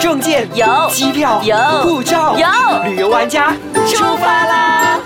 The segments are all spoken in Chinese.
证件有机票有护照有旅游玩家出发啦！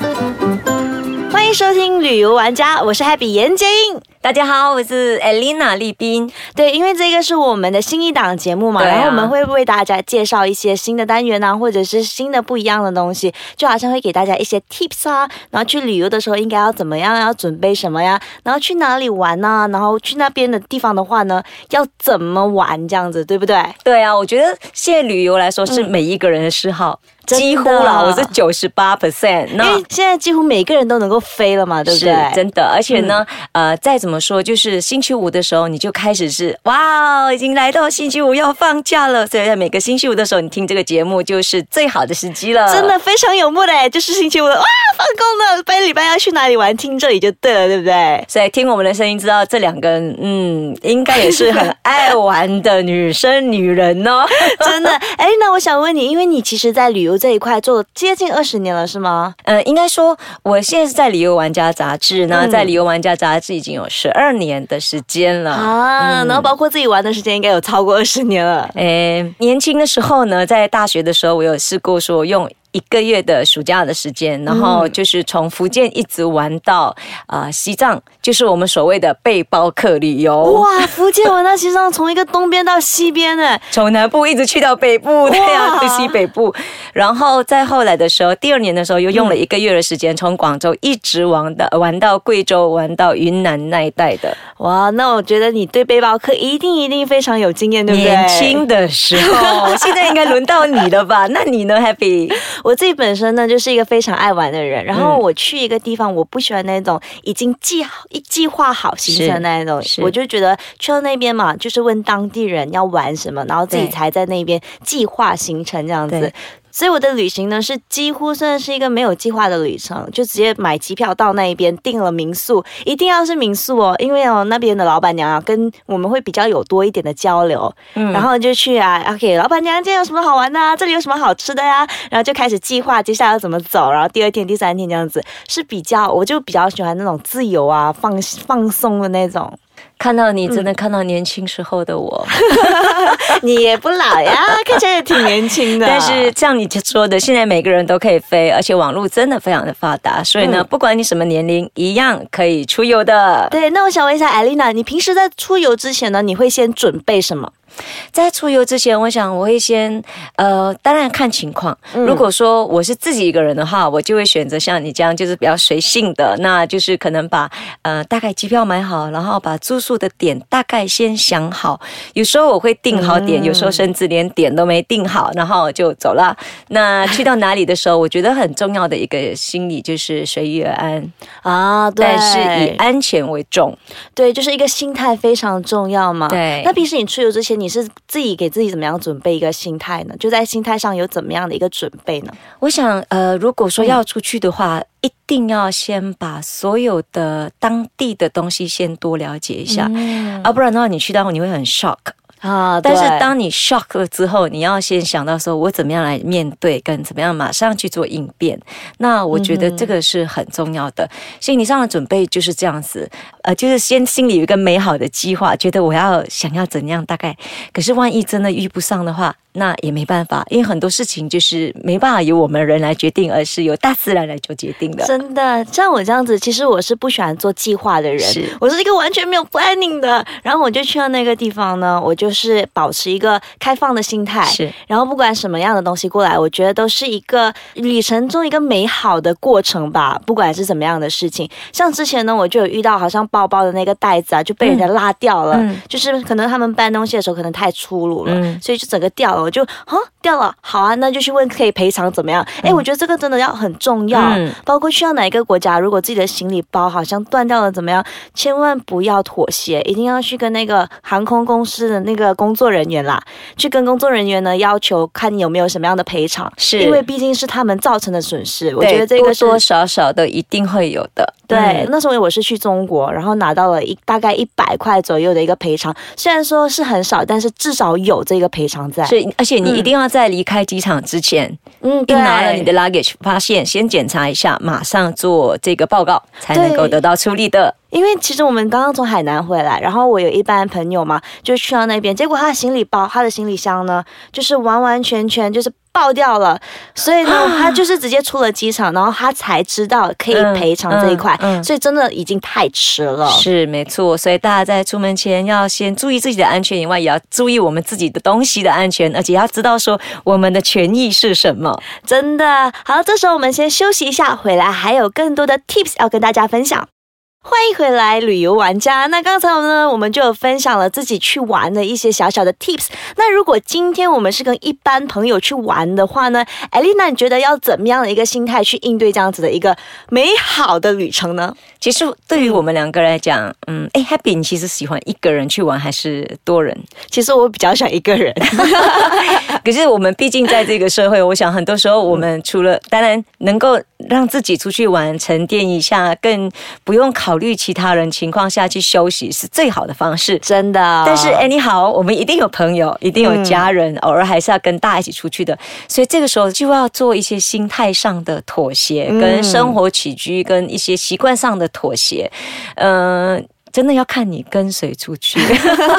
欢迎收听旅游玩家，我是 Happy 严洁英。大家好，我是 Elena 丽斌。对，因为这个是我们的新一档节目嘛，啊然后我们会为大家介绍一些新的单元啊，或者是新的不一样的东西，就好像会给大家一些 tips 啊，然后去旅游的时候应该要怎么样，要准备什么呀，然后去哪里玩呢、然后去那边的地方的话呢，要怎么玩这样子，对不对？对啊，我觉得现在旅游来说是每一个人的嗜好，几乎啦，我是九十八 percent。因为现在几乎每个人都能够飞了嘛，对不对？嗯真的，而且呢，呃，再怎么说，就是星期五的时候，你就开始是哇，已经来到星期五要放假了，所以在每个星期五的时候，你听这个节目就是最好的时机了。真的非常有目的，就是星期五，哇，放工了，本礼拜要去哪里玩，听这里就对了，对不对？所以听我们的声音，知道这两个人，嗯，应该也是很爱玩的女生、女人哦。真的，哎，那我想问你，因为你其实，在旅游这一块做了接近二十年了，是吗？呃，应该说，我现在是在旅游玩家杂志呢，嗯在旅游玩家杂志已经有十二年的时间了。啊，然后包括自己玩的时间，应该有超过二十年了。诶，年轻的时候呢，在大学的时候，我有试过说用。一个月的暑假的时间，然后就是从福建一直玩到啊、呃西藏，就是我们所谓的背包客旅游。哇，福建玩到西藏，从一个东边到西边呢。从南部一直去到北部，对啊，哇去西北部，然后再后来的时候，第二年的时候又用了一个月的时间，从广州一直玩到玩到贵州，玩到云南那一带的。哇，那我觉得你对背包客一定一定非常有经验，对不对？年轻的时候，现在应该轮到你了吧？那你呢，Happy？我自己本身呢就是一个非常爱玩的人，然后嗯我去一个地方，我不喜欢那种已经计好一计划好行程的那一种，我就觉得去到那边嘛，就是问当地人要玩什么，然后自己才在那边计划行程这样子对。所以我的旅行呢是几乎算是一个没有计划的旅程，就直接买机票到那一边订了民宿，一定要是民宿哦，因为哦那边的老板娘啊跟我们会比较有多一点的交流，嗯然后就去啊，OK，老板娘今天有什么好玩的啊？这里有什么好吃的呀？然后就开始计划接下来要怎么走，然后第二天、第三天这样子是比较，我就比较喜欢那种自由啊、放放松的那种。看到你，真的看到年轻时候的我。你也不老呀，看起来也挺年轻的。但是像你说的，现在每个人都可以飞，而且网络真的非常的发达，所以呢，嗯不管你什么年龄，一样可以出游的。对，那我想问一下艾丽娜，你平时在出游之前呢，你会先准备什么？在出游之前，我想我会先呃，当然看情况。嗯如果说我是自己一个人的话，我就会选择像你这样，就是比较随性的，那就是可能把呃大概机票买好，然后把住宿的点大概先想好。有时候我会定好点，嗯有时候甚至连点都没定好，然后就走了。那去到哪里的时候，我觉得很重要的一个心理就是随遇而安，啊，对，但是以安全为重。对，就是一个心态非常重要嘛。对那平时你出游之前，你是自己给自己怎么样准备一个心态呢？就在心态上有怎么样的一个准备呢？我想，呃，如果嗯说要出去的话，一定要先把所有的当地的东西先多了解一下，嗯啊，不然的话，你去到你会很 shock。啊，但是当你 shock 了之后，你要先想到说，我怎么样来面对，跟怎么样马上去做应变。那我觉得这个是很重要的。心理上的准备就是这样子，呃，就是先心里有一个美好的计划，觉得我要想要怎样，大概。可是万一真的遇不上的话，那也没办法，因为很多事情就是没办法由我们人来决定，而是由大自然来做决定的。真的，像我这样子，其实我是不喜欢做计划的人，是我是一个完全没有 planning 的。然后我就去了那个地方呢，我就是保持一个开放的心态，是然后不管什么样的东西过来，我觉得都是一个旅程中一个美好的过程吧。不管是怎么样的事情，像之前呢，我就有遇到好像包包的那个袋子啊，就被人家拉掉了，嗯就是可能他们搬东西的时候可能太粗鲁了，嗯所以就整个掉了。我就啊掉了，好啊，那就去问可以赔偿怎么样？哎、我觉得这个真的要很重要，嗯包括去到哪一个国家，如果自己的行李包好像断掉了怎么样，千万不要妥协，一定要去跟那个航空公司的那个工作人员啦，去跟工作人员呢要求看你有没有什么样的赔偿，是因为毕竟是他们造成的损失，我觉得这个是多多少少的一定会有的。对，嗯那时候我是去中国，然后拿到了一大概一百块左右的一个赔偿，虽然说是很少，但是至少有这个赔偿在。所以，而且你一定要在离开机场之前，嗯，一拿了你的 luggage，发现先检查一下，马上做这个报告，才能够得到处理的。因为其实我们刚刚从海南回来，然后我有一班朋友嘛，就去到那边，结果他的行李包、他的行李箱呢，就是完完全全就是爆掉了，所以呢，他就是直接出了机场，然后他才知道可以赔偿这一块，嗯嗯嗯所以真的已经太迟了。是没错，所以大家在出门前要先注意自己的安全，以外也要注意我们自己的东西的安全，而且要知道说我们的权益是什么。真的好，这时候我们先休息一下，回来还有更多的 tips 要跟大家分享。欢迎回来，旅游玩家。那刚才呢，我们就有分享了自己去玩的一些小小的 tips。那如果今天我们是跟一般朋友去玩的话呢，艾丽娜，你觉得要怎么样的一个心态去应对这样子的一个美好的旅程呢？其实对于我们两个来讲，嗯，哎，Happy，你其实喜欢一个人去玩还是多人？其实我比较想一个人。可是我们毕竟在这个社会，我想很多时候我们除了当然能够让自己出去玩沉淀一下，更不用考虑其他人情况下去休息是最好的方式。真的，但是 anyhow，我们一定有朋友，一定有家人，偶尔还是要跟大家一起出去的。所以这个时候就要做一些心态上的妥协，跟生活起居跟一些习惯上的妥协。嗯、真的要看你跟谁出去。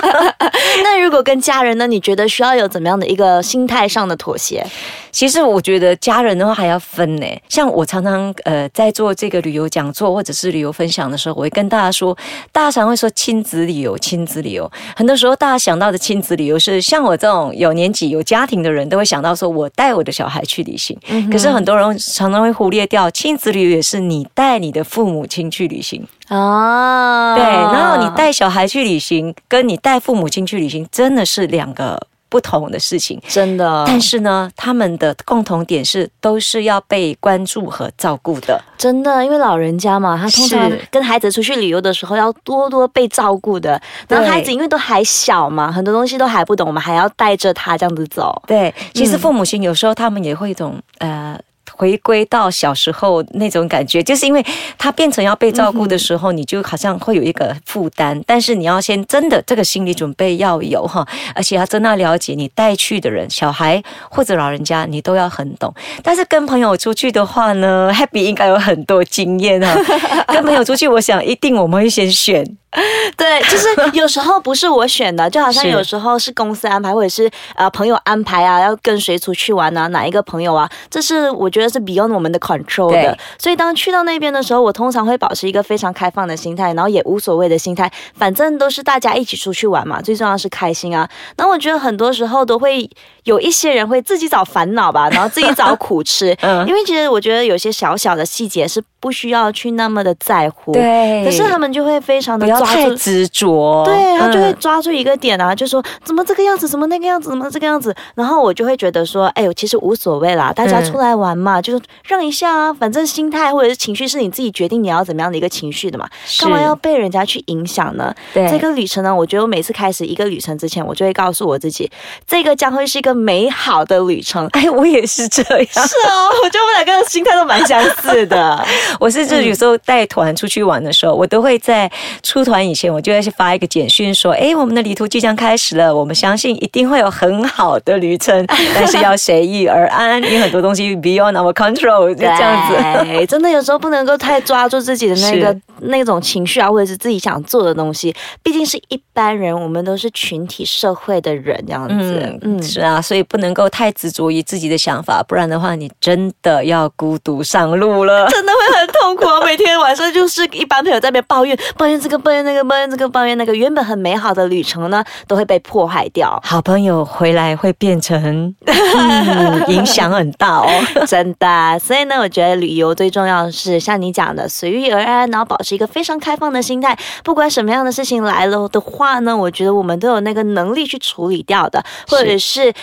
那如果跟家人呢？你觉得需要有怎么样的一个心态上的妥协？其实我觉得家人的话还要分呢。像我常常呃在做这个旅游讲座或者是旅游分享的时候，我会跟大家说，大家常会说亲子旅游，亲子旅游。很多时候大家想到的亲子旅游是像我这种有年纪有家庭的人都会想到说我带我的小孩去旅行。可是很多人常常会忽略掉亲子旅游也是你带你的父母亲去旅行。啊，对，然后你带小孩去旅行，跟你带父母亲去旅行真的是两个不同的事情。真的，但是呢，他们的共同点是都是要被关注和照顾的。真的，因为老人家嘛，他通常跟孩子出去旅游的时候要多多被照顾的。然后孩子因为都还小嘛，很多东西都还不懂，我们还要带着他这样子走。对，其实嗯父母亲有时候他们也会一种呃。回归到小时候那种感觉，就是因为他变成要被照顾的时候，你就好像会有一个负担，但是你要先真的这个心理准备要有哈，而且要真的了解你带去的人，小孩或者老人家，你都要很懂。但是跟朋友出去的话呢，Happy 应该有很多经验哈。跟朋友出去，我想一定我们会先选 对，就是 有时候不是我选的，就好像有时候是公司安排，或者是呃朋友安排啊，要跟谁出去玩啊，哪一个朋友啊，这是我觉得是 beyond 我们的 control 的。所以当去到那边的时候，我通常会保持一个非常开放的心态，然后也无所谓的心态，反正都是大家一起出去玩嘛，最重要是开心啊。那我觉得很多时候都会有一些人会自己找烦恼吧，然后自己找苦吃，嗯因为其实我觉得有些小小的细节是不需要去那么的在乎。。对可是他们就会非常的不要抓住太执着，对他就会嗯抓住一个点啊，就说怎么这个样子，怎么那个样子，怎么这个样子，然后我就会觉得说，哎呦，其实无所谓啦，大家嗯出来玩嘛，就是让一下啊，反正心态或者是情绪是你自己决定你要怎么样的一个情绪的嘛，干嘛要被人家去影响呢？对这个旅程呢，我觉得我每次开始一个旅程之前，我就会告诉我自己，这个将会是一个美好的旅程。哎，我也是这样。是哦，我觉得我们两个的心态都蛮相似的。我是就有时候带团出去玩的时候，我都会在出团以前，我就要去发一个简讯说：“哎，我们的旅途即将开始了，我们相信一定会有很好的旅程，但是要随遇而安，因为很多东西 beyond our control，就这样子。对，真的有时候不能够太抓住自己的那个那种情绪啊，或者是自己想做的东西。毕竟是一般人，我们都是群体社会的人，这样子。嗯嗯，是啊，所以不能够太执着于自己的想法，不然的话，你真的要孤独上路了。真的会很痛苦啊！每天晚上就是一般朋友在那边抱怨，抱怨这个，抱怨那个，抱怨这个，抱怨那个，原本很美好的旅程呢，都会被破坏掉。好朋友回来会变成、嗯、影响很大哦。真的，所以呢，我觉得旅游最重要的是像你讲的随遇而安，然后保持一个非常开放的心态。不管什么样的事情来了的话呢，我觉得我们都有那个能力去处理掉的，或者是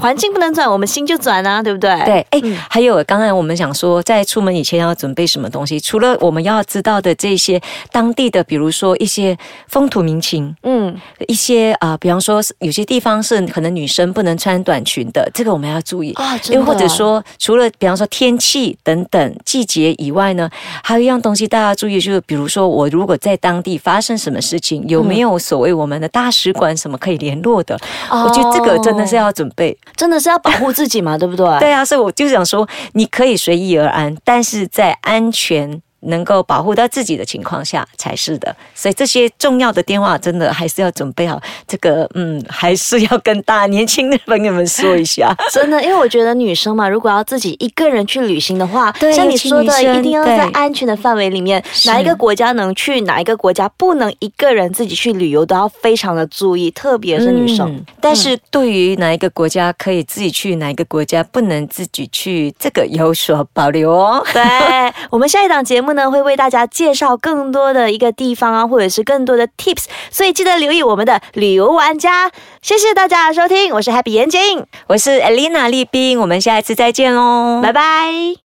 环境不能转，我们心就转啊，对不对？对，哎，还有刚才我们想说，在出门以前要准备什么东西，除了我们要知道的这些当地的，比如说一些风土民情，嗯，一些啊、呃比方说有些地方是可能女生不能穿短裙的，这个我们要注意。啊，真的又或者说，除了比方说天气等等季节以外呢，还有一样东西大家注意，就是比如说我如果在当地发生什么事情，有没有所谓我们的大使馆什么可以联络的？我觉得这个真的是要准备。真的是要保护自己嘛，对不对？对啊，所以我就想说，你可以随意而安，但是在安全能够保护到自己的情况下才是的。所以这些重要的电话真的还是要准备好。这个嗯，还是要跟大年轻的朋友们说一下。真的，因为我觉得女生嘛，如果要自己一个人去旅行的话，对像你说的，一定要在安全的范围里面，哪一个国家能去，哪一个国家不能一个人自己去旅游，都要非常的注意，特别是女生。嗯但是对于哪一个国家可以自己去，哪一个国家不能自己去，这个有所保留哦。对 我们下一档节目呢，会为大家介绍更多的一个地方啊，或者是更多的 tips，所以记得留意我们的旅游玩家。谢谢大家的收听，我是 Happy 眼镜，我是 Elena 丽冰，我们下一次再见喽，拜拜。